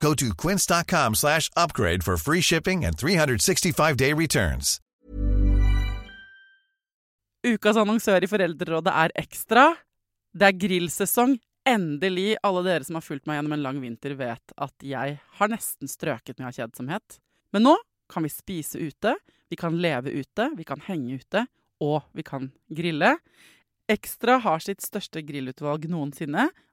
Go to quince.com slash upgrade for free shipping and 365-day returns. Ukas annonsør i Foreldrerådet er Ekstra. Det er grillsesong. Endelig. Alle dere som har fulgt meg gjennom en lang vinter, vet at jeg har nesten strøket med av kjedsomhet. Men nå kan vi spise ute, vi kan leve ute, vi kan henge ute, og vi kan grille. Ekstra har sitt største grillutvalg noensinne,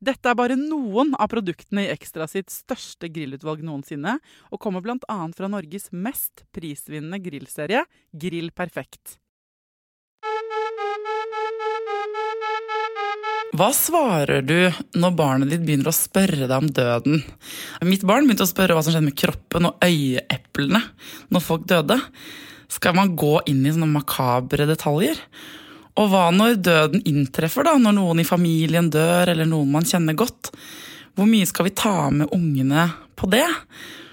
Dette er bare noen av produktene i Ekstra sitt største grillutvalg noensinne, og kommer bl.a. fra Norges mest prisvinnende grillserie, Grill Perfekt. Hva svarer du når barnet ditt begynner å spørre deg om døden? Mitt barn begynte å spørre hva som skjedde med kroppen og øyeeplene når folk døde. Skal man gå inn i sånne makabre detaljer? Og hva når døden inntreffer, da? Når noen i familien dør, eller noen man kjenner godt? Hvor mye skal vi ta med ungene på det?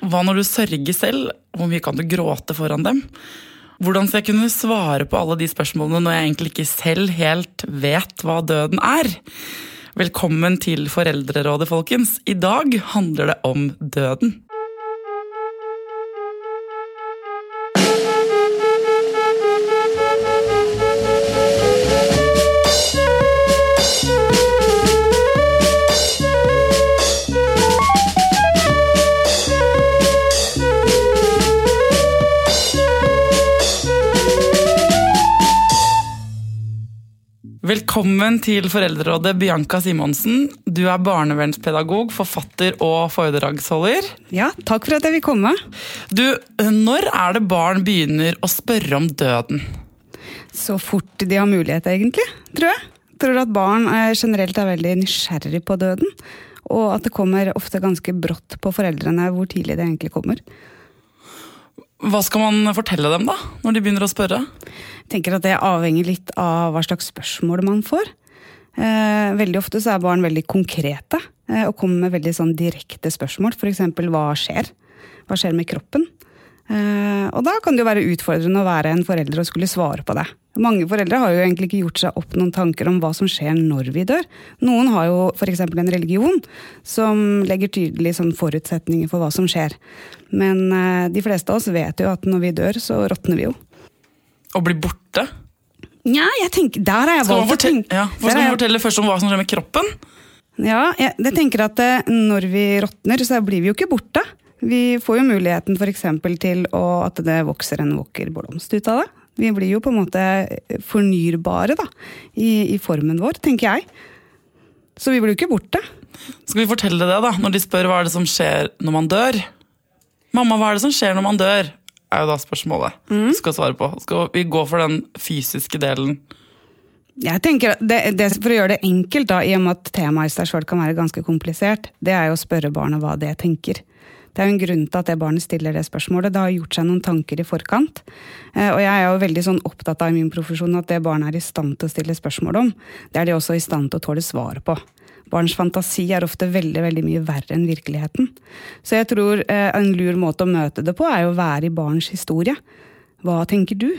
Hva når du sørger selv? Hvor mye kan du gråte foran dem? Hvordan skal jeg kunne svare på alle de spørsmålene når jeg egentlig ikke selv helt vet hva døden er? Velkommen til Foreldrerådet, folkens. I dag handler det om døden. Velkommen til Foreldrerådet, Bianca Simonsen. Du er barnevernspedagog, forfatter og foredragsholder. Ja, takk for at jeg vil komme. Du, når er det barn begynner å spørre om døden? Så fort de har mulighet, egentlig, tror jeg. Tror at barn generelt er veldig nysgjerrig på døden. Og at det kommer ofte ganske brått på foreldrene hvor tidlig det egentlig kommer. Hva skal man fortelle dem, da, når de begynner å spørre? Jeg tenker at Det avhenger litt av hva slags spørsmål man får. Eh, veldig ofte så er barn veldig konkrete eh, og kommer med veldig sånn direkte spørsmål. F.eks.: Hva skjer? Hva skjer med kroppen? Eh, og da kan det jo være utfordrende å være en forelder og skulle svare på det. Mange foreldre har jo egentlig ikke gjort seg opp noen tanker om hva som skjer når vi dør. Noen har jo f.eks. en religion som legger tydelige sånn forutsetninger for hva som skjer. Men de fleste av oss vet jo at når vi dør, så råtner vi jo. Å bli borte? Nja, jeg tenker, der har jeg valgt å tenke. Ja, for skal man fortelle først om hva som skjer med kroppen? Ja, jeg, jeg tenker at når vi råtner, så blir vi jo ikke borte. Vi får jo muligheten f.eks. til å, at det vokser en vakker blomst ut av det. Vi blir jo på en måte fornyrbare da, i, i formen vår, tenker jeg. Så vi blir jo ikke borte. Skal vi fortelle det, da, når de spør hva er det som skjer når man dør? Mamma, hva er det som skjer når man dør? er jo da spørsmålet mm. skal svare på. Skal vi gå for den fysiske delen? Jeg tenker det, det, For å gjøre det enkelt, da, i og med at temaet i seg sjøl kan være ganske komplisert, det er jo å spørre barnet hva det tenker. Det er jo en grunn til at det barnet stiller det spørsmålet. Det har gjort seg noen tanker i forkant. Og jeg er jo veldig sånn opptatt av i min profesjon at det barnet er i stand til å stille spørsmål om, det er de også i stand til å tåle svaret på. Barns fantasi er ofte veldig veldig mye verre enn virkeligheten. Så jeg tror eh, en lur måte å møte det på, er jo å være i barns historie. Hva tenker du?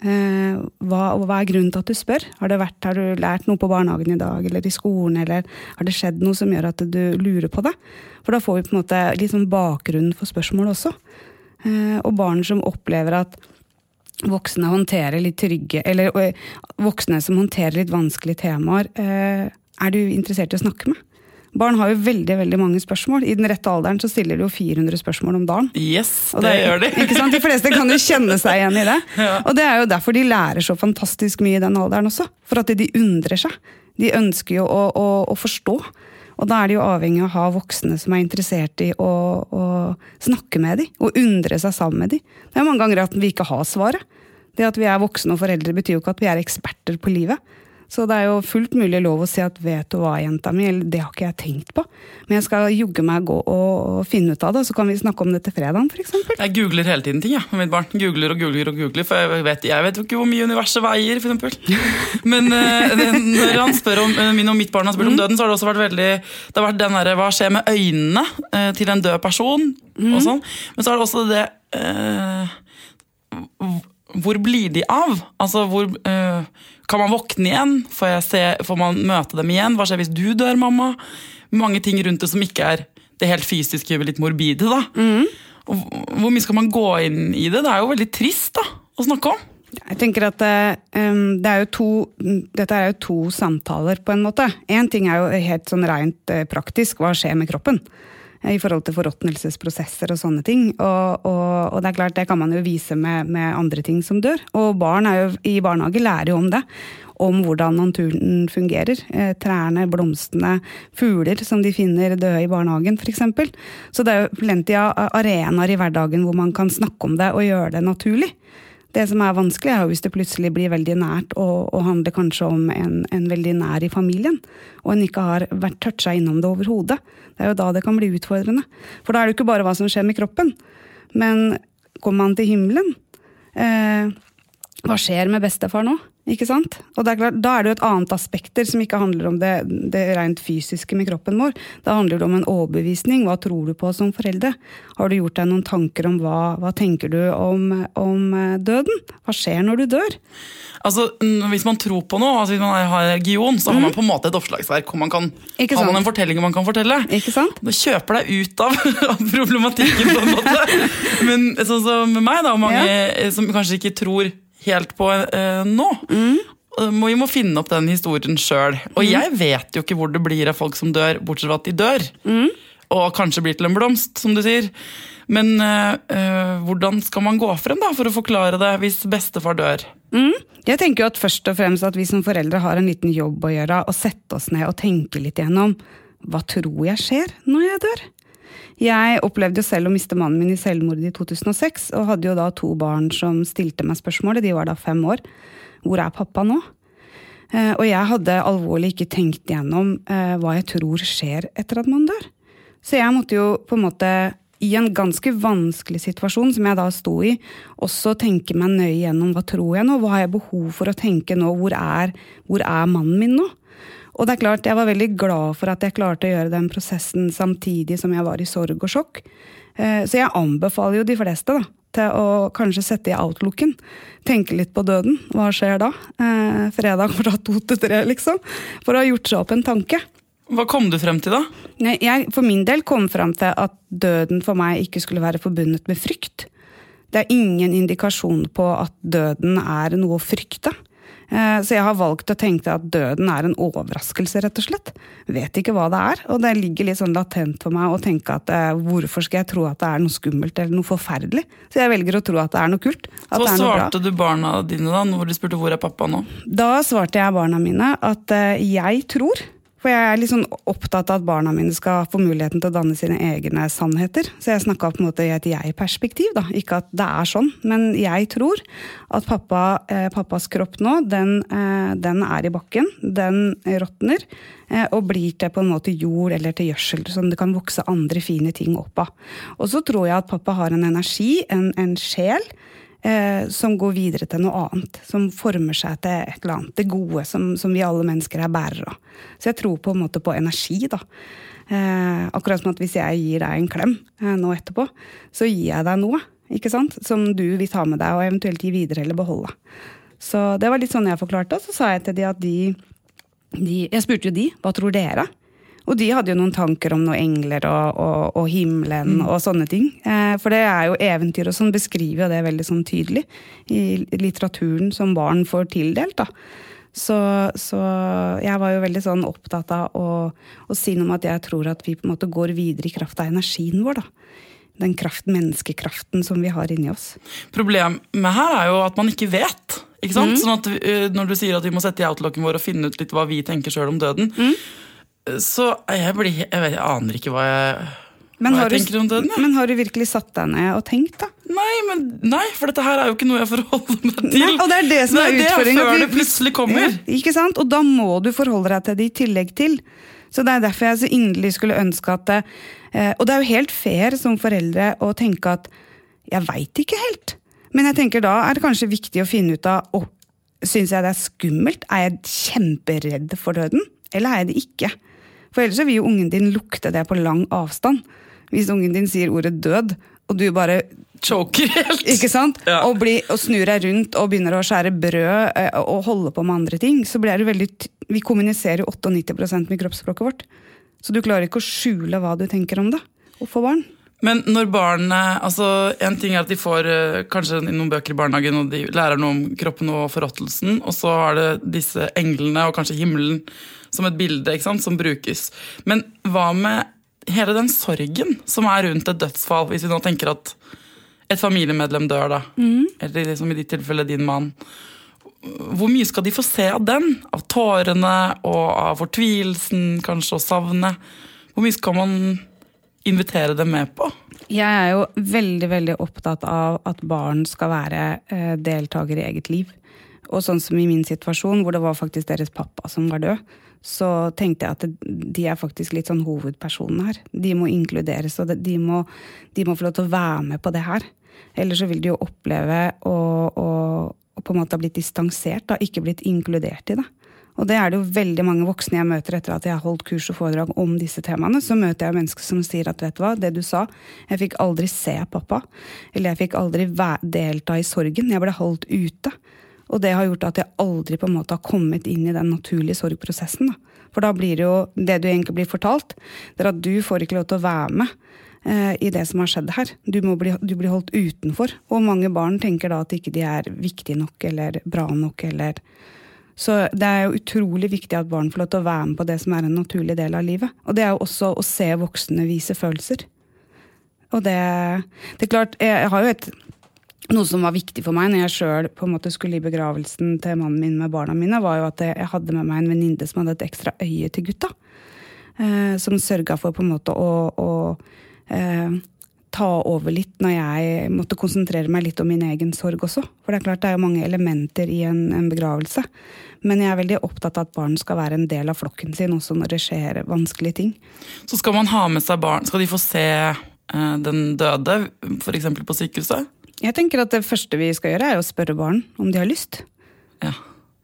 Eh, hva, hva, er grunnen til at du spør? Har, vært, har, du lært noe på barnehagen i dag, eller i skolen, eller har det skjedd noe som gjør at du lurer på det? For da får vi på en måte liksom bakgrunnen for spørsmålet også. Eh, og barn som opplever at voksne håndterer litt trygge Eller voksne som håndterer litt vanskelige temaer, eh, er du interessert i å snakke med? Barn har jo veldig veldig mange spørsmål. I den rette alderen så stiller de jo 400 spørsmål om dagen. Yes, det, det, gjør de. Ikke sant? De fleste kan jo kjenne seg igjen i det. Ja. Og det er jo derfor de lærer så fantastisk mye i den alderen også. For at de undrer seg. De ønsker jo å, å, å forstå. Og da er de jo avhengig av å ha voksne som er interessert i å, å snakke med dem, og undre seg sammen med dem. Det er mange ganger at vi ikke har svaret. Det at vi er voksne og foreldre betyr jo ikke at vi er eksperter på livet. Så det er jo fullt mulig lov å si at 'vet du hva, jenta mi', eller 'det har ikke jeg tenkt på'. Men jeg skal jogge meg gå og, finne ut av det, og så kan vi snakke om det til fredagen, f.eks. Jeg googler hele tiden ting, jeg, med mitt barn. Googler og googler og googler, For jeg vet, jeg vet jo ikke hvor mye universet veier, eksempel. Men eh, når han spør om eh, min og mitt barn har spurt om døden, så har det også vært veldig Det har vært den derre Hva skjer med øynene eh, til en død person? Og sånn. Men så er det også det v- Hvor blir de av? Altså, hvor eh, Kan man våkne igjen? Får, jeg se, får man møte dem igjen? Hva skjer hvis du dør, mamma? Mange ting rundt det som ikke er det helt fysiske, litt morbide. da. Og hvor mye skal man gå inn i det? Det er jo veldig trist da, å snakke om. Jeg tenker at um, det er jo to, Dette er jo to samtaler, på en måte. Én ting er jo helt sånn rent eh, praktisk, hva skjer med kroppen? Eh, I forhold til forråtnelsesprosesser og sånne ting. Og, og, og det er klart, det kan man jo vise med, med andre ting som dør. Og barn jo, i barnehage lærer jo om det. Om hvordan naturen fungerer. Eh, trærne, blomstene, fugler som de finner døde i barnehagen f.eks. Så det er jo plenty av arenaer i hverdagen hvor man kan snakke om det og gjøre det naturlig. Det som er vanskelig, er jo hvis det plutselig blir veldig nært og, og handler kanskje om en, en veldig nær i familien, og en ikke har vært toucha innom det overhodet. Det er jo da det kan bli utfordrende. For da er det jo ikke bare hva som skjer med kroppen, men kommer man til himmelen? Eh, hva skjer med bestefar nå? Ikke sant? Og er klart, Da er det jo et annet aspekter som ikke handler om det, det rent fysiske med kroppen vår. Da handler det om en overbevisning. Hva tror du på som foreldre? Har du gjort deg noen tanker om hva, hva tenker du om, om eh, døden? Hva skjer når du dør? Altså, Hvis man tror på noe, altså hvis man har religion, så har man på en måte et oppslagsverk hvor man kan, Mhm. Har man en fortelling man kan fortelle. Ikke sant? Du kjøper deg ut av, av problematikken, på en måte. Men sånn som med meg, da, mange ja. som kanskje ikke tror helt på eh, nå. Mm. vi må finne opp den historien sjøl. Og jeg vet jo ikke hvor det blir av folk som dør, bortsett fra at de dør. Mm. Og kanskje blir til en blomst, som du sier. Men eh, hvordan skal man gå frem da, for å forklare det hvis bestefar dør? Mm. Jeg tenker jo at først og fremst at vi som foreldre har en liten jobb å gjøre, og sette oss ned og tenke litt igjennom hva tror jeg skjer når jeg dør? Jeg opplevde jo selv å miste mannen min i selvmord i 2006, og hadde jo da to barn som stilte meg spørsmålet, de var da fem år. Hvor er pappa nå? Eh, Og jeg hadde alvorlig ikke tenkt igjennom eh, hva jeg tror skjer etter at man dør. Så jeg måtte jo på en måte, i en ganske vanskelig situasjon som jeg da sto i, også tenke meg nøye gjennom hva tror jeg nå, hva har jeg behov for å tenke nå, hvor er, hvor er mannen min nå? Og det er klart, jeg var veldig glad for at jeg klarte å gjøre den prosessen samtidig som jeg var i sorg og sjokk. Eh, Så jeg anbefaler jo de fleste da, til å kanskje sette i outlooken. Tenke litt på døden. Hva skjer da? Eh, fredag fra to til tre, liksom. For å ha gjort seg opp en tanke. Hva kom du frem til da? Jeg for min del kom frem til at døden for meg ikke skulle være forbundet med frykt. Det er ingen indikasjon på at døden er noe å frykte. Eh, Så jeg har valgt å tenke at døden er en overraskelse, rett og slett. Vet ikke hva det er, og det ligger litt sånn latent for meg å tenke at eh, hvorfor skal jeg tro at det er noe skummelt eller noe forferdelig? Så jeg velger å tro at det er noe kult. At Hva det noe bra. svarte du barna dine da, når du spurte hvor er pappa nå? Da svarte jeg barna mine at eh, jeg tror, for jeg er litt sånn opptatt av at barna mine skal få muligheten til å danne sine egne sannheter. Så jeg snakka på en måte i et jeg-perspektiv, da. Ikke at det er sånn, men jeg tror at pappa, eh, pappas kropp nå, den, eh, den er i bakken. Den råtner. eh, Og blir til på en måte jord eller til gjødsel, som det kan vokse andre fine ting opp av. Og så tror jeg at pappa har en energi, en, en sjel, eh, som går videre til noe annet. Som former seg til et eller annet. Det gode som, som vi alle mennesker er bærere av. Så jeg tror på en måte på energi, da. Eh, akkurat som at hvis jeg gir deg en klem eh, nå etterpå, så gir jeg deg noe. Ikke sant? Som du vil ta med deg og eventuelt gi videre eller beholde. Så det var litt sånn jeg forklarte. Og så sa jeg til de at de, de Jeg spurte jo de hva tror dere? Og de hadde jo noen tanker om noen engler og, og, og himmelen mm. og sånne ting. Eh, for det er jo eventyr og sånn beskriver jo det veldig sånn tydelig i litteraturen som barn får tildelt. da. Så, så, jeg var jo veldig sånn opptatt av å, å, si noe om at jeg tror at vi på en måte går videre i kraft av energien vår. da. Den kraft, menneskekraften som vi har inni oss. Problemet her er jo at man ikke vet. ikke sant? Mm. Sånn at uh, Når du sier at vi må sette i outlooken vår og finne ut litt hva vi tenker sjøl om døden, mm. Så jeg, blir, jeg, vet, jeg aner ikke hva jeg men har, du, men har, du, virkelig satt deg ned og tenkt, da? Nei, men, nei, for dette her er jo ikke noe jeg forholder meg til. Nei, og Det er det som er utfordringen. Før det plutselig kommer. Ikke sant? Og da må du forholde deg til det i tillegg til. Så Det er derfor jeg så inderlig skulle ønske at det, eh, Og det er jo helt fair som foreldre å tenke at jeg veit ikke helt. Men jeg tenker da er det kanskje viktig å finne ut av oh, Syns jeg det er skummelt? Er jeg kjemperedd for døden? Eller er jeg det ikke? For ellers vil jo ungen din lukte det på lang avstand. Hvis ungen din sier ordet død, og du bare Choker helt! Ikke sant? Ja. Og, bli, og, snur deg rundt og begynner å skjære brød eh, og holde på med andre ting, så blir det veldig Vi kommuniserer jo 98% med kroppsspråket vårt. Så du klarer ikke å skjule hva du tenker om det. Og få barn. Men når barnet altså En ting er at de får eh, kanskje noen bøker i barnehagen og de lærer noe om kroppen og forråtelsen, og så er det disse englene og kanskje himmelen som et bilde som brukes. Men hva med hele den sorgen som er rundt et dødsfall, hvis vi nå tenker at et familiemedlem dør, da, mm. eller liksom i ditt tilfelle din mann. Hvor mye skal de få se av den? Av tårene og av fortvilelsen, kanskje, og savnet? Hvor mye skal man invitere dem med på? Jeg er jo veldig veldig opptatt av at barn skal være eh, deltakere i eget liv. Og sånn som i min situasjon, hvor det var faktisk deres pappa som var død, så tenkte jeg at de er faktisk litt sånn hovedpersonene her. De må inkluderes, og de må, de må få lov til å være med på det her. Ellers så vil de jo oppleve å, å, å på en måte ha blitt distansert, da, ikke blitt inkludert i det. Og det er det jo veldig mange voksne jeg møter etter at jeg har holdt kurs og foredrag om disse temaene. Så møter jeg mennesker som sier at vet du hva, det du sa, jeg fikk aldri se pappa. Eller jeg fikk aldri delta i sorgen. Jeg ble holdt ute. Og det har gjort at jeg aldri på en måte har kommet inn i den naturlige sorgprosessen. Da. For da blir det jo Det du egentlig blir fortalt, det er at du får ikke lov til å være med eh, i det som har skjedd her. Du, bli, du, blir holdt utenfor. Og mange barn tenker da at ikke de er viktige nok eller bra nok eller Så det er jo utrolig viktig at barn får lov til å være med på det som er en naturlig del av livet. Og det er jo også å se voksne vise følelser. Og det, det er klart, jeg har jo et noe som var viktig for meg når jeg sjøl skulle i begravelsen til mannen min med barna mine, var jo at jeg hadde med meg en venninne som hadde et ekstra øye til gutta. Eh, som sørga for på en måte å, å eh, ta over litt når jeg måtte konsentrere meg litt om min egen sorg også. For det er klart det er jo mange elementer i en, en begravelse. Men jeg er veldig opptatt av at barn skal være en del av flokken sin også når det skjer vanskelige ting. Så skal man ha med seg barn, skal de få se eh, den døde, f.eks. på sykehuset? Jeg tenker at Det første vi skal gjøre, er å spørre barn om de har lyst. Ja.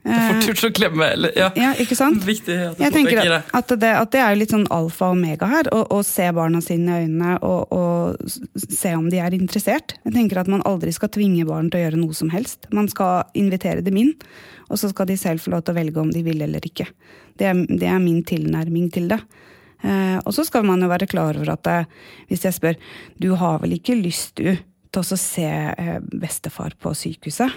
Det er fort gjort å glemme. Eller, ja. ja. ikke sant? Viktig at jeg tenker at, at, det, at, det, er litt sånn alfa og omega her. Å se barna sine i øynene og, og, se om de er interessert. Jeg tenker at Man aldri skal tvinge barn til å gjøre noe som helst. Man skal invitere dem inn, og så skal de selv få lov til å velge om de vil eller ikke. Det er, det er min tilnærming til det. Eh, og så skal man jo være klar over at eh, hvis jeg spør du har vel ikke lyst, du, til å se eh, bestefar på sykehuset.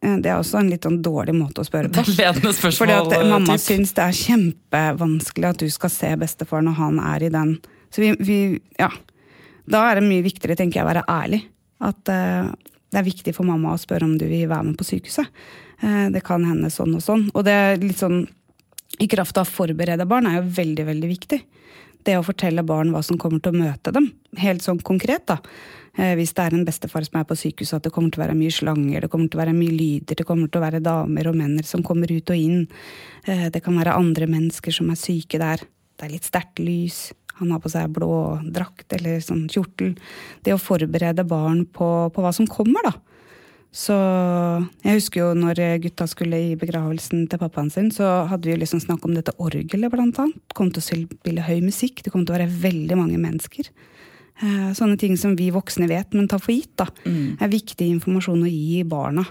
Eh, det er også en litt sånn dårlig måte å spørre på. spørsmål, Fordi at eh, mamma typ. syns det er kjempevanskelig at du skal se bestefar når han er i den. Så vi, vi ja. Da er det mye viktigere, tenker jeg, å være ærlig. At uh, det er viktig for mamma å spørre om du vil være med på sykehuset. Uh, det kan hende sånn og sånn. Og det er litt sånn i kraft av å forberede barn er jo veldig, veldig viktig. Det å fortelle barn hva som kommer til å møte dem, helt sånn konkret, da. Eh, hvis det er en bestefar som er på sykehuset, at det kommer til å være mye slanger, det kommer til å være mye lyder, det kommer til å være damer og menn som kommer ut og inn. Eh, det kan være andre mennesker som er syke der. Det er litt sterkt lys. Han har på seg blå drakt eller sånn kjortel. Det å forberede barn på, på hva som kommer, da. Så jeg husker jo når gutta skulle i begravelsen til pappaen sin, så hadde vi jo liksom snakk om dette orgelet, blant annet. Det kom til å spille høy musikk. Det kom til å være veldig mange mennesker. Eh, sånne ting som vi voksne vet, men tar for gitt, da, mm. er viktig informasjon å gi barna.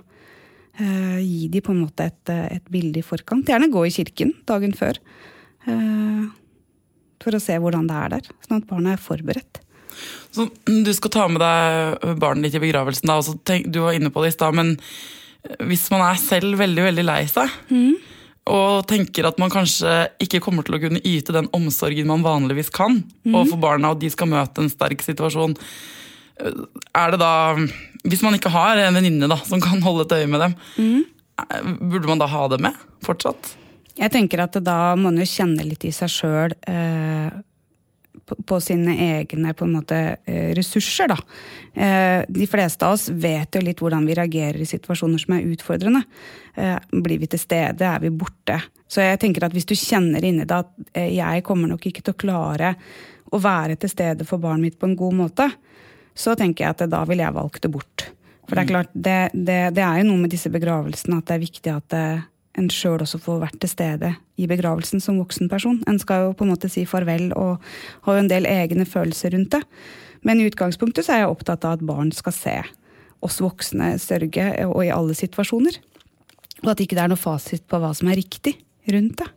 Uh, gi dem på en måte et, et, bilde i forkant. Gjerne gå i kirken dagen før. For å se hvordan det er der. Sånn at barna er forberedt. Så du skal ta med deg barnet ditt i begravelsen, da, og så tenk, du var inne på det i stad, men hvis man er selv veldig, veldig lei seg, mm. og tenker at man kanskje ikke kommer til å kunne yte den omsorgen man vanligvis kan mm. overfor barna, og de skal møte en sterk situasjon, er det da Hvis man ikke har en venninne som kan holde et øye med dem, mm. burde man da ha det med fortsatt? Jeg tenker at da må man jo kjenne litt i seg sjøl eh, på, sine egne på en måte, eh, ressurser, da. Eh, de fleste av oss vet jo litt hvordan vi reagerer i situasjoner som er utfordrende. Eh, blir vi til stede, er vi borte. Så jeg tenker at hvis du kjenner inni deg at jeg kommer nok ikke til å klare å være til stede for barnet mitt på en god måte, så tenker jeg at da vil jeg valgt det bort. For det er mm. klart, det, det, det er jo noe med disse begravelsene at det er viktig at det, en sjøl også får vært til stede i begravelsen som voksen person. En skal jo på en måte si farvel og har jo en del egne følelser rundt det. Men i utgangspunktet så er jeg opptatt av at barn skal se oss voksne sørge, og i alle situasjoner. Og at ikke det er noe fasit på hva som er riktig rundt det.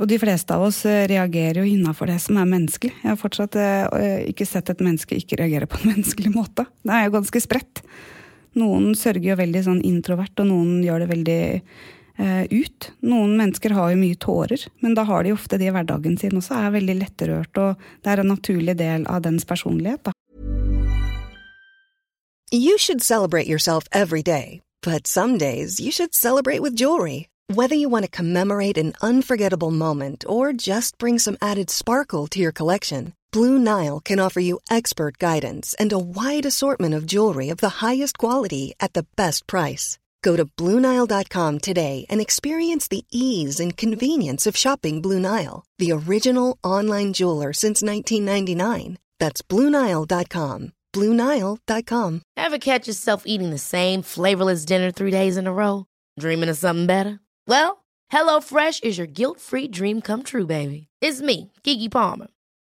Og de fleste av oss eh, reagerer jo innafor det som er menneskelig. Jeg har fortsatt eh, ikke sett et menneske ikke reagere på en menneskelig måte. Det er jo ganske spredt. Noen sørger jo veldig sånn introvert, og noen gjør det veldig eh, ut. Noen mennesker har jo mye tårer, men da har de ofte det i hverdagen sin også, er veldig lettrørt, og det er en naturlig del av dens personlighet. da. You should celebrate yourself every day, but some days you should celebrate with jewelry. Whether you want to commemorate an unforgettable moment or just bring some added sparkle to your collection, Blue Nile can offer you expert guidance and a wide assortment of jewelry of the highest quality at the best price. Go to BlueNile.com today and experience the ease and convenience of shopping Blue Nile, the original online jeweler since 1999. That's BlueNile.com. BlueNile.com. Ever catch yourself eating the same flavorless dinner three days in a row? Dreaming of something better? Well, HelloFresh is your guilt free dream come true, baby. It's me, Gigi Palmer.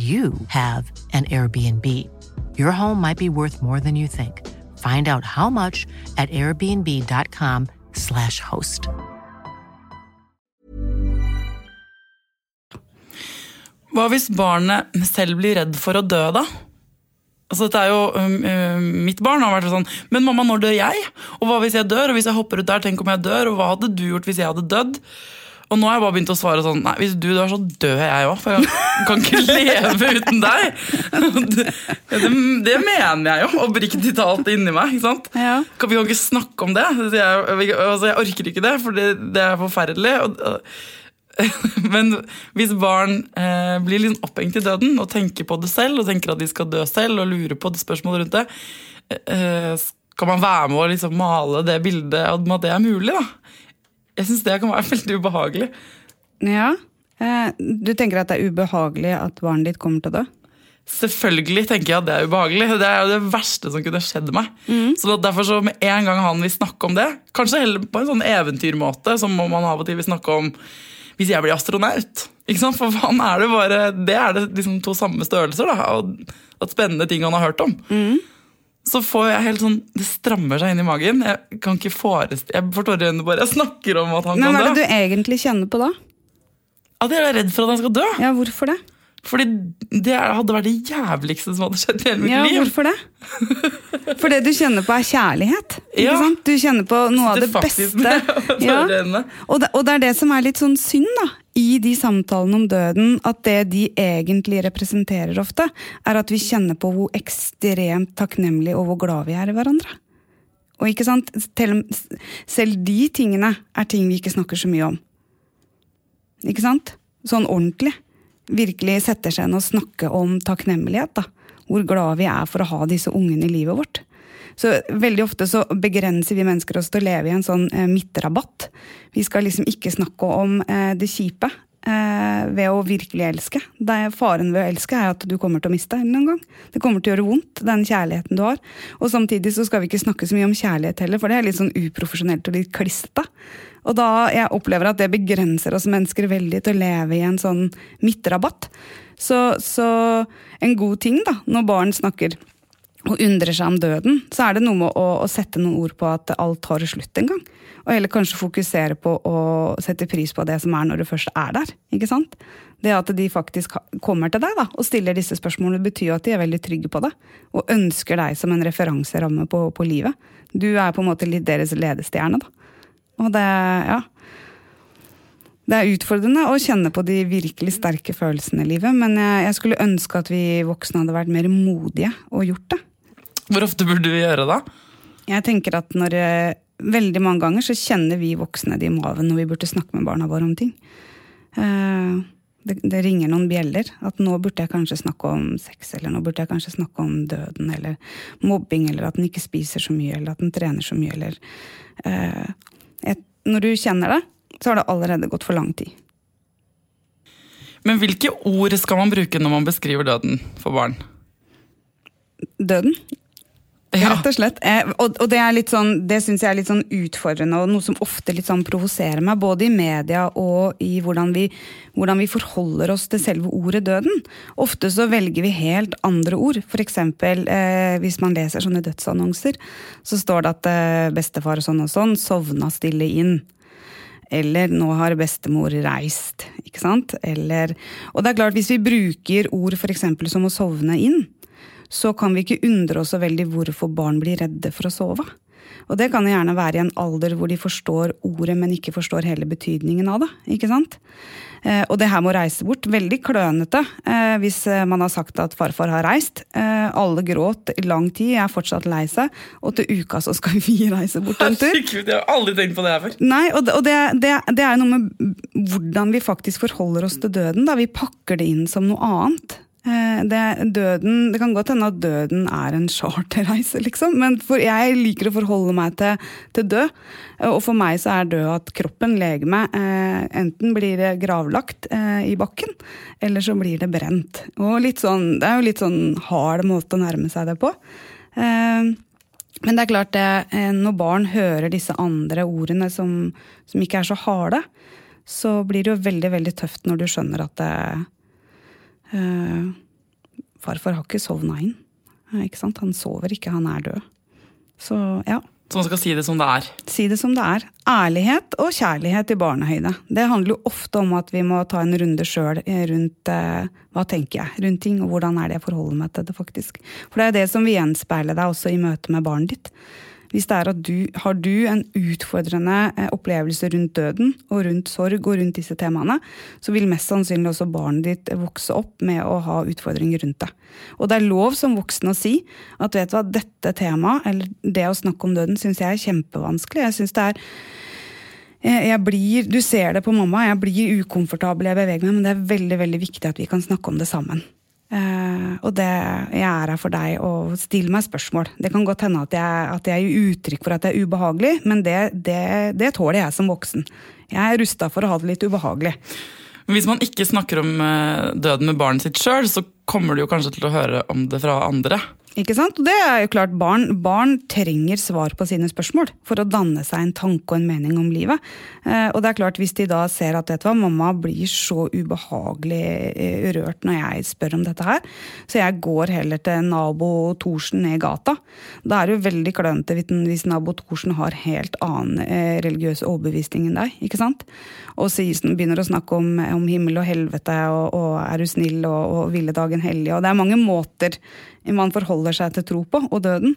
you have an Airbnb. Your home might be worth more than you think. Find out how much at airbnb.com slash host. Hva hvis barnet selv blir redd for å dø, da? Altså, dette er jo, um, Mitt barn har vært sånn Men mamma, når dør jeg? Og hva hvis jeg dør? Og hvis jeg hopper ut der, tenk om jeg dør? Og hva hadde du gjort hvis jeg hadde dødd? Og nå har jeg bare begynt å svare sånn Nei, hvis du dør, så dør jeg òg. For jeg kan ikke leve uten deg. Det, det, det mener jeg jo, oppriktig talt inni meg. ikke sant? Ja. Vi kan ikke snakke om det. Jeg, altså, jeg orker ikke det, for det, det er forferdelig. Men hvis barn eh, blir litt opphengt i døden og tenker på det selv, og tenker at de skal dø selv, og lurer på det spørsmålet rundt det, eh, skal man være med å liksom male det bildet om at det er mulig? da? Jeg syns det kan være veldig ubehagelig. Ja. Eh, du tenker at det er ubehagelig at barnet ditt kommer til å dø? Selvfølgelig tenker jeg at det er ubehagelig. Det er jo det verste som kunne skjedd meg. Mm. Så derfor så med en gang han vil snakke om det, kanskje heller på en sånn eventyrmåte, som om han av og til vil snakke om hvis jeg blir astronaut. Ikke sant? For han er det bare, det er det liksom to samme størrelser. da, og at Spennende ting han har hørt om. Mm så får jeg helt sånn Det strammer seg inn i magen. Jeg kan ikke forestille Jeg forstår øynene bare jeg snakker om at han Men, kan dø. Hva er det du egentlig kjenner på da? At jeg er redd for at han skal dø. Ja, Hvorfor det? Fordi det hadde vært det jævligste som hadde skjedd i hele mitt ja, liv. Hvorfor det? For det du kjenner på, er kjærlighet. Ikke ja. sant? Du kjenner på noe av det, det beste. Ja. Og, det, og det er det som er litt sånn synd, da i de samtalene om døden at det de egentlig representerer ofte, er at vi kjenner på hvor ekstremt takknemlige og hvor glad vi er i hverandre. Og ikke sant, selv de tingene er ting vi ikke snakker så mye om. Ikke sant? Sånn ordentlig. Virkelig setter seg inn og snakke om takknemlighet. da. Hvor glad vi er for å ha disse ungene i livet vårt. Så veldig ofte så begrenser vi mennesker oss til å leve i en sånn eh, midtrabatt. Vi skal liksom ikke snakke om eh, det kjipe ved å virkelig elske. Er, faren ved å elske er at du kommer til å miste en gang. Det kommer til å gjøre vondt, den kjærligheten du har. Og samtidig så skal vi ikke snakke så mye om kjærlighet heller, for det er litt sånn uprofesjonelt og litt klissete. Og da jeg opplever at det begrenser oss mennesker veldig til å leve i en sånn midtrabatt. Så, så en god ting da, når barn snakker og undrer seg om døden, så er det noe med å, å sette noen ord på at alt tar slutt en gang. Og heller kanskje fokusere på å sette pris på det som er når du først er der. ikke sant? Det at de faktisk kommer til deg da, og stiller disse spørsmålene, betyr jo at de er veldig trygge på det. Og ønsker deg som en referanseramme på, på livet. Du er på en måte litt deres ledestjerne. da. Og det, ja. Det er utfordrende å kjenne på de virkelig sterke følelsene i livet, men jeg, skulle ønske at vi voksne hadde vært mer modige og gjort det. Hvor ofte burde vi gjøre det? Jeg tenker at når Veldig mange ganger så kjenner vi voksne det i maven når vi burde snakke med barna våre om ting. Eh, det, det, ringer noen bjeller. At nå burde jeg kanskje snakke om sex, eller nå burde jeg kanskje snakke om døden, eller mobbing, eller at den ikke spiser så mye, eller at den trener så mye, eller uh, et, Når du kjenner det, så har det allerede gått for lang tid. Men hvilke ord skal man bruke når man beskriver døden for barn? Døden? Rett og slett. Eh, og, det, er sånn, det syns jeg er litt sånn utfordrende, og noe som ofte litt sånn provoserer meg. Både i media og i hvordan vi, hvordan vi, forholder oss til selve ordet døden. Ofte så velger vi helt andre ord. Eksempel eh, hvis man leser sånne dødsannonser, så står det at eh, bestefar og sånn og sånn sovna stille inn. Eller 'nå har bestemor reist'. ikke sant? Eller, og det er klart, hvis vi bruker ord f.eks. som å sovne inn, så kan vi ikke undre oss så veldig hvorfor barn blir redde for å sove. Og det kan gjerne være i en alder hvor de forstår ordet, men ikke forstår hele betydningen av det. ikke sant? Eh, og det her med å reise bort, veldig klønete eh, hvis eh, man har sagt at farfar har reist. Alle gråt i lang tid, jeg er fortsatt lei seg, og til uka så skal vi reise bort en tur. Herregud, jeg har aldri tenkt på det her før. Nei, og det, det, det er noe med hvordan vi faktisk forholder oss til døden. da Vi pakker det inn som noe annet. Eh, det, døden, det kan godt hende at døden er en charterreise, liksom. Men jeg liker å forholde meg til, til, død. Og for meg så er død at kroppen, legemet, eh, enten blir det gravlagt eh, i bakken, eller så blir det brent. Og sånn, det er jo litt sånn hard måte å nærme seg det på. Eh, men det er klart det, eh, når barn hører disse andre ordene som, som ikke er så harde, så blir det jo veldig, veldig tøft når du skjønner at det Uh, farfar har ikke sovna inn. Uh, ikke sant? Han sover ikke, han er død. Så ja. Så man skal si det som det er? Si det som det er. Ærlighet og kjærlighet i barnehøyde. Det handler jo ofte om at vi må ta en runde sjøl eh, rundt uh, hva tenker jeg rundt ting, og hvordan er det jeg forholder meg til det, faktisk. For det er det som vil gjenspeile deg også i møte med barnet ditt. Hvis det er at du har du en utfordrende eh, opplevelse rundt døden og rundt sorg og rundt disse temaene, så vil mest sannsynlig også barnet ditt vokse opp med å ha utfordringer rundt det. Og det er lov som voksen å si at vet du hva, dette temaet, eller det å snakke om døden, syns jeg er kjempevanskelig. Jeg syns det er jeg blir, Du ser det på mamma, jeg blir ukomfortabel, jeg beveger meg, men det er veldig veldig viktig at vi kan snakke om det sammen. Uh, og det, jeg er her for deg og stiller meg spørsmål. Det kan godt hende at jeg, at jeg gir uttrykk for at det er ubehagelig, men det, det, det tåler jeg som voksen. Jeg er rusta for å ha det litt ubehagelig. Hvis man ikke snakker om uh, døden med barnet sitt sjøl, så kommer du jo kanskje til å høre om det fra andre. Ikke sant? Og det er jo klart, barn, barn, trenger svar på sine spørsmål for å danne seg en tanke og en mening om livet. Eh, og det er klart, hvis de da ser at vet du hva, mamma blir så ubehagelig eh, rørt når jeg spør om dette her, så jeg går heller til nabo Thorsen ned gata. Da er det jo veldig klønete hvis nabo Thorsen har helt annen eh, religiøs overbevisning enn deg. ikke sant? Og så begynner å snakke om, om himmel og helvete og, og er du snill og, og ville dagen hellig. Og det er mange måter man forholder seg til tro på, og døden.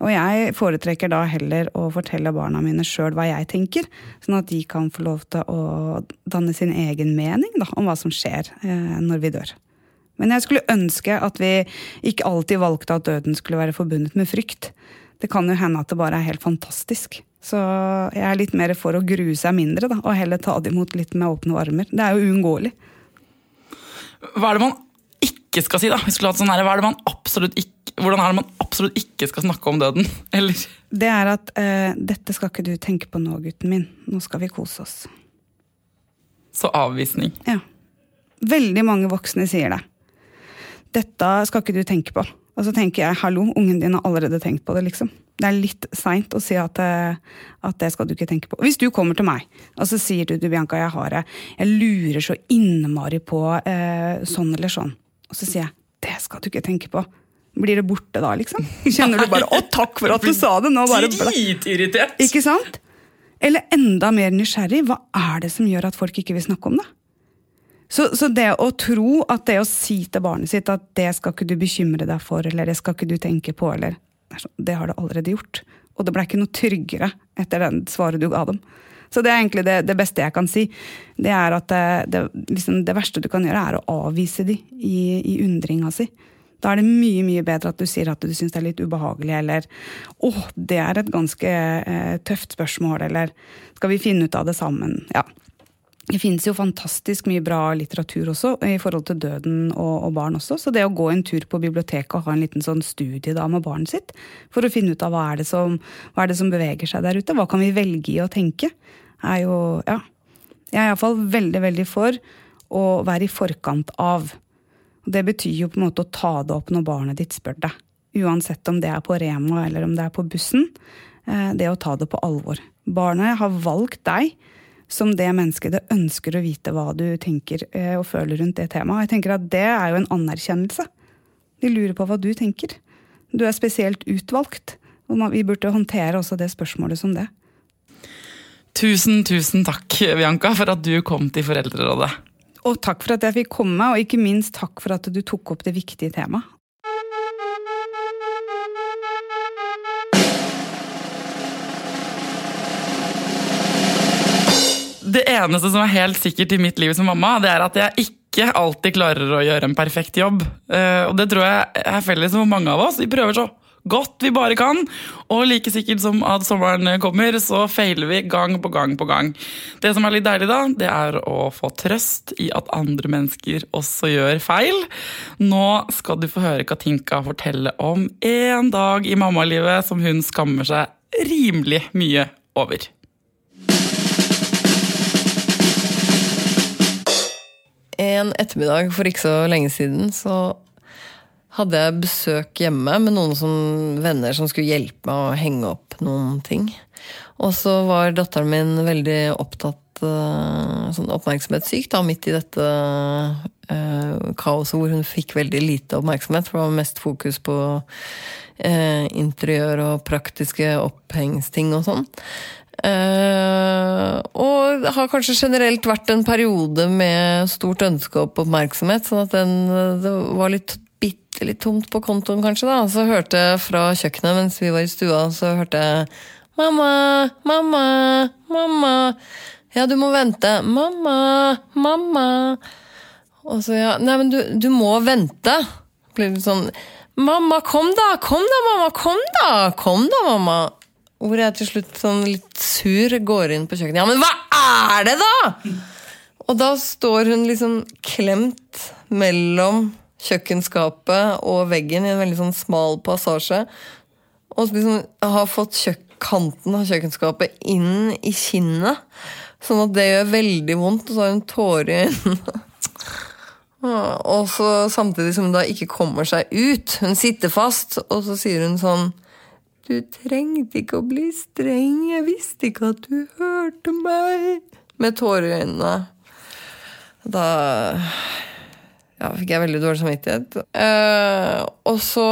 Og jeg foretrekker da heller å fortelle barna mine sjøl hva jeg tenker, sånn at de kan få lov til å danne sin egen mening da, om hva som skjer eh, når vi dør. Men jeg skulle ønske at vi ikke alltid valgte at døden skulle være forbundet med frykt. Det kan jo hende at det bare er helt fantastisk. Så jeg er litt mer for å grue seg mindre, da, og heller ta det imot litt med åpne armer. Det er jo uunngåelig. Hva er det man ikke skal si, da? Vi skulle hatt sånn her, hva er det man absolutt ikke, hvordan er det man absolutt ikke skal snakke om døden? Eller? Det er at uh, 'dette skal ikke du tenke på nå, gutten min. Nå skal vi kose oss'. Så avvisning. Ja. Veldig mange voksne sier det. 'Dette skal ikke du tenke på'. Og så tenker jeg 'hallo, ungen din har allerede tenkt på det', liksom. Det er litt seint å si at, eh, at, det skal du ikke tenke på. Hvis du kommer til meg og så sier du, du Bianca, jeg har det, jeg lurer så innmari på eh, sånn eller sånn. Og så sier jeg 'det skal du ikke tenke på'. Blir det borte da, liksom? Kjenner du bare 'å, takk for at du sa det'? Nå bare Dritirritert! Ikke sant? Eller enda mer nysgjerrig, hva er det som gjør at folk ikke vil snakke om det? Så, så, det å tro at det å si til barnet sitt at det skal ikke du bekymre deg for, eller det skal ikke du tenke på, eller Det har det allerede gjort. Og det ble ikke noe tryggere etter den svaret du ga dem. Så det er egentlig det, det beste jeg kan si. Det er at det, det, liksom det, verste du kan gjøre, er å avvise de i, i undringa si. Da er det mye mye bedre at du sier at du syns det er litt ubehagelig, eller 'Å, det er et ganske eh, tøft spørsmål', eller 'Skal vi finne ut av det sammen?' Ja. Det finnes jo fantastisk mye bra litteratur også i forhold til døden og, og, barn også. Så det å gå en tur på biblioteket og ha en liten sånn studie da med barnet sitt, for å finne ut av hva er, som, hva er det som beveger seg der ute, hva kan vi velge i å tenke, er jo Ja. Jeg er iallfall veldig, veldig for å være i forkant av. Det betyr jo på en måte å ta det opp når barnet ditt spør deg. Uansett om det er på Rema eller om det er på bussen. Eh, det å ta det på alvor. Barnet har valgt deg som det mennesket det ønsker å vite hva du tenker eh, og føler rundt det temaet. Jeg tenker at Det er jo en anerkjennelse. De lurer på hva du tenker. Du er spesielt utvalgt. Og vi burde håndtere også det spørsmålet som det. Tusen, tusen takk, Bianca, for at du kom til Foreldrerådet. Og takk for at jeg fikk komme, og ikke minst takk for at du tok opp det viktige temaet. Det eneste som er helt sikkert i mitt liv som mamma, det er at jeg ikke alltid klarer å gjøre en perfekt jobb. Eh, og det tror jeg er felles for mange av oss. Vi prøver så godt vi bare kan. Og like sikkert som at sommeren kommer, så feiler vi gang på gang på gang. Det som er litt deilig, da, det er å få trøst i at andre mennesker også gjør feil. Nå skal du få høre Katinka fortelle om en dag i mammalivet som hun skammer seg rimelig mye over. En ettermiddag for ikke så lenge siden så hadde jeg besøk hjemme med noen som, venner som skulle hjelpe meg å henge opp noen ting. Og så var datteren min veldig opptatt uh, sånn oppmerksomhetssyk da, midt i dette eh, kaoset hvor hun fikk veldig lite oppmerksomhet. For det var mest fokus på eh, interiør og praktiske opphengsting og sånn. Uh, og det har kanskje generelt vært en periode med stort ønske opp oppmerksomhet, sånn at den, det var litt bitte litt tomt på kontoen, kanskje. da. Så hørte jeg fra kjøkkenet mens vi var i stua, så hørte jeg 'mamma, mamma, mamma'. Ja, du må vente. Mamma, mamma. Og så ja, nei, men du, du må vente. Blir litt sånn Mamma, kom da! Kom da, mamma! Kom da! Kom da, mamma! Hvor jeg til slutt sånn litt sur går inn på kjøkkenet. Ja, men hva er det, da?! Og da står hun liksom klemt mellom kjøkkenskapet og veggen i en veldig sånn smal passasje. Og liksom har fått kanten av kjøkkenskapet inn i kinnet. Sånn at det gjør veldig vondt, og så har hun tårer i øynene. Og så samtidig som hun da ikke kommer seg ut. Hun sitter fast, og så sier hun sånn du trengte ikke å bli streng, jeg visste ikke at du hørte meg. Med tårer i øynene. Da ja, fikk jeg veldig dårlig samvittighet. Uh, og så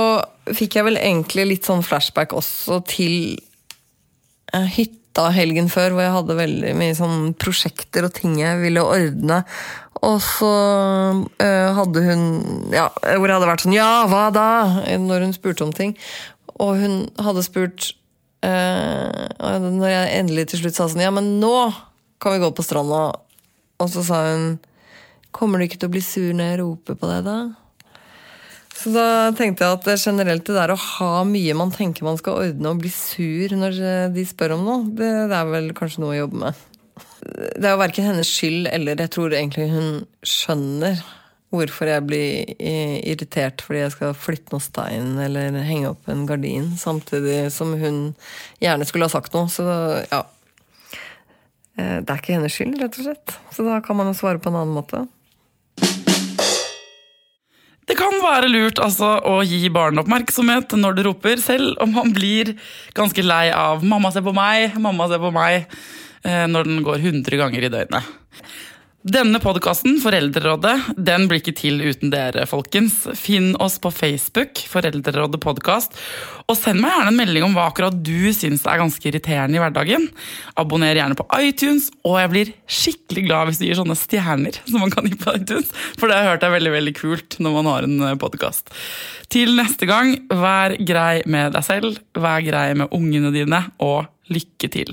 fikk jeg vel egentlig litt sånn flashback også til uh, hytta helgen før, hvor jeg hadde veldig mye sånn prosjekter og ting jeg ville ordne. Og så uh, hadde hun Ja, hvor jeg hadde vært sånn Ja, hva da? Når hun spurte om ting. Og hun hadde spurt uh, Når jeg endelig til slutt sa sånn Ja, men nå kan vi gå på stranda. Og så sa hun Kommer du ikke til å bli sur når jeg roper på deg, da? Så da tenkte jeg at generelt det der å ha mye man tenker man skal ordne, og bli sur når de spør om noe, det, det er vel kanskje noe å jobbe med. Det er jo verken hennes skyld eller jeg tror egentlig hun skjønner hvorfor jeg blir irritert fordi jeg skal flytte noen stein eller henge opp en gardin, samtidig som hun gjerne skulle ha sagt noe. Så ja. Eh, det er ikke hennes skyld, rett og slett. Så da kan man jo svare på en annen måte. Det kan være lurt altså, å gi barnet oppmerksomhet når du roper, selv om man blir ganske lei av 'mamma, se på meg', 'mamma, se på meg', eh, når den går 100 ganger i døgnet. Denne podkasten, Foreldrerådet, den blir ikke til uten dere, folkens. Finn oss på Facebook, Foreldrerådet podkast, og send meg gjerne en melding om hva akkurat du syns er ganske irriterende i hverdagen. Abonner gjerne på iTunes, og jeg blir skikkelig glad hvis du gir sånne stjerner som man kan gi på iTunes, for det har jeg hørt er veldig, veldig kult når man har en eh, podkast. Til neste gang, vær grei med deg selv, vær grei med ungene dine, og lykke til.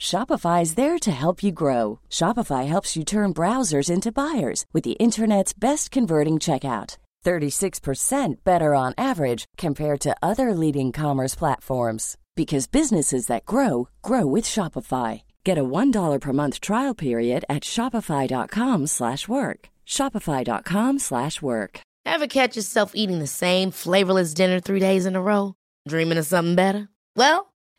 Shopify is there to help you grow. Shopify helps you turn browsers into buyers with the internet's best converting checkout. 36% better on average compared to other leading commerce platforms because businesses that grow grow with Shopify. Get a $1 per month trial period at shopify.com/work. shopify.com/work. Ever catch yourself eating the same flavorless dinner 3 days in a row, dreaming of something better? Well,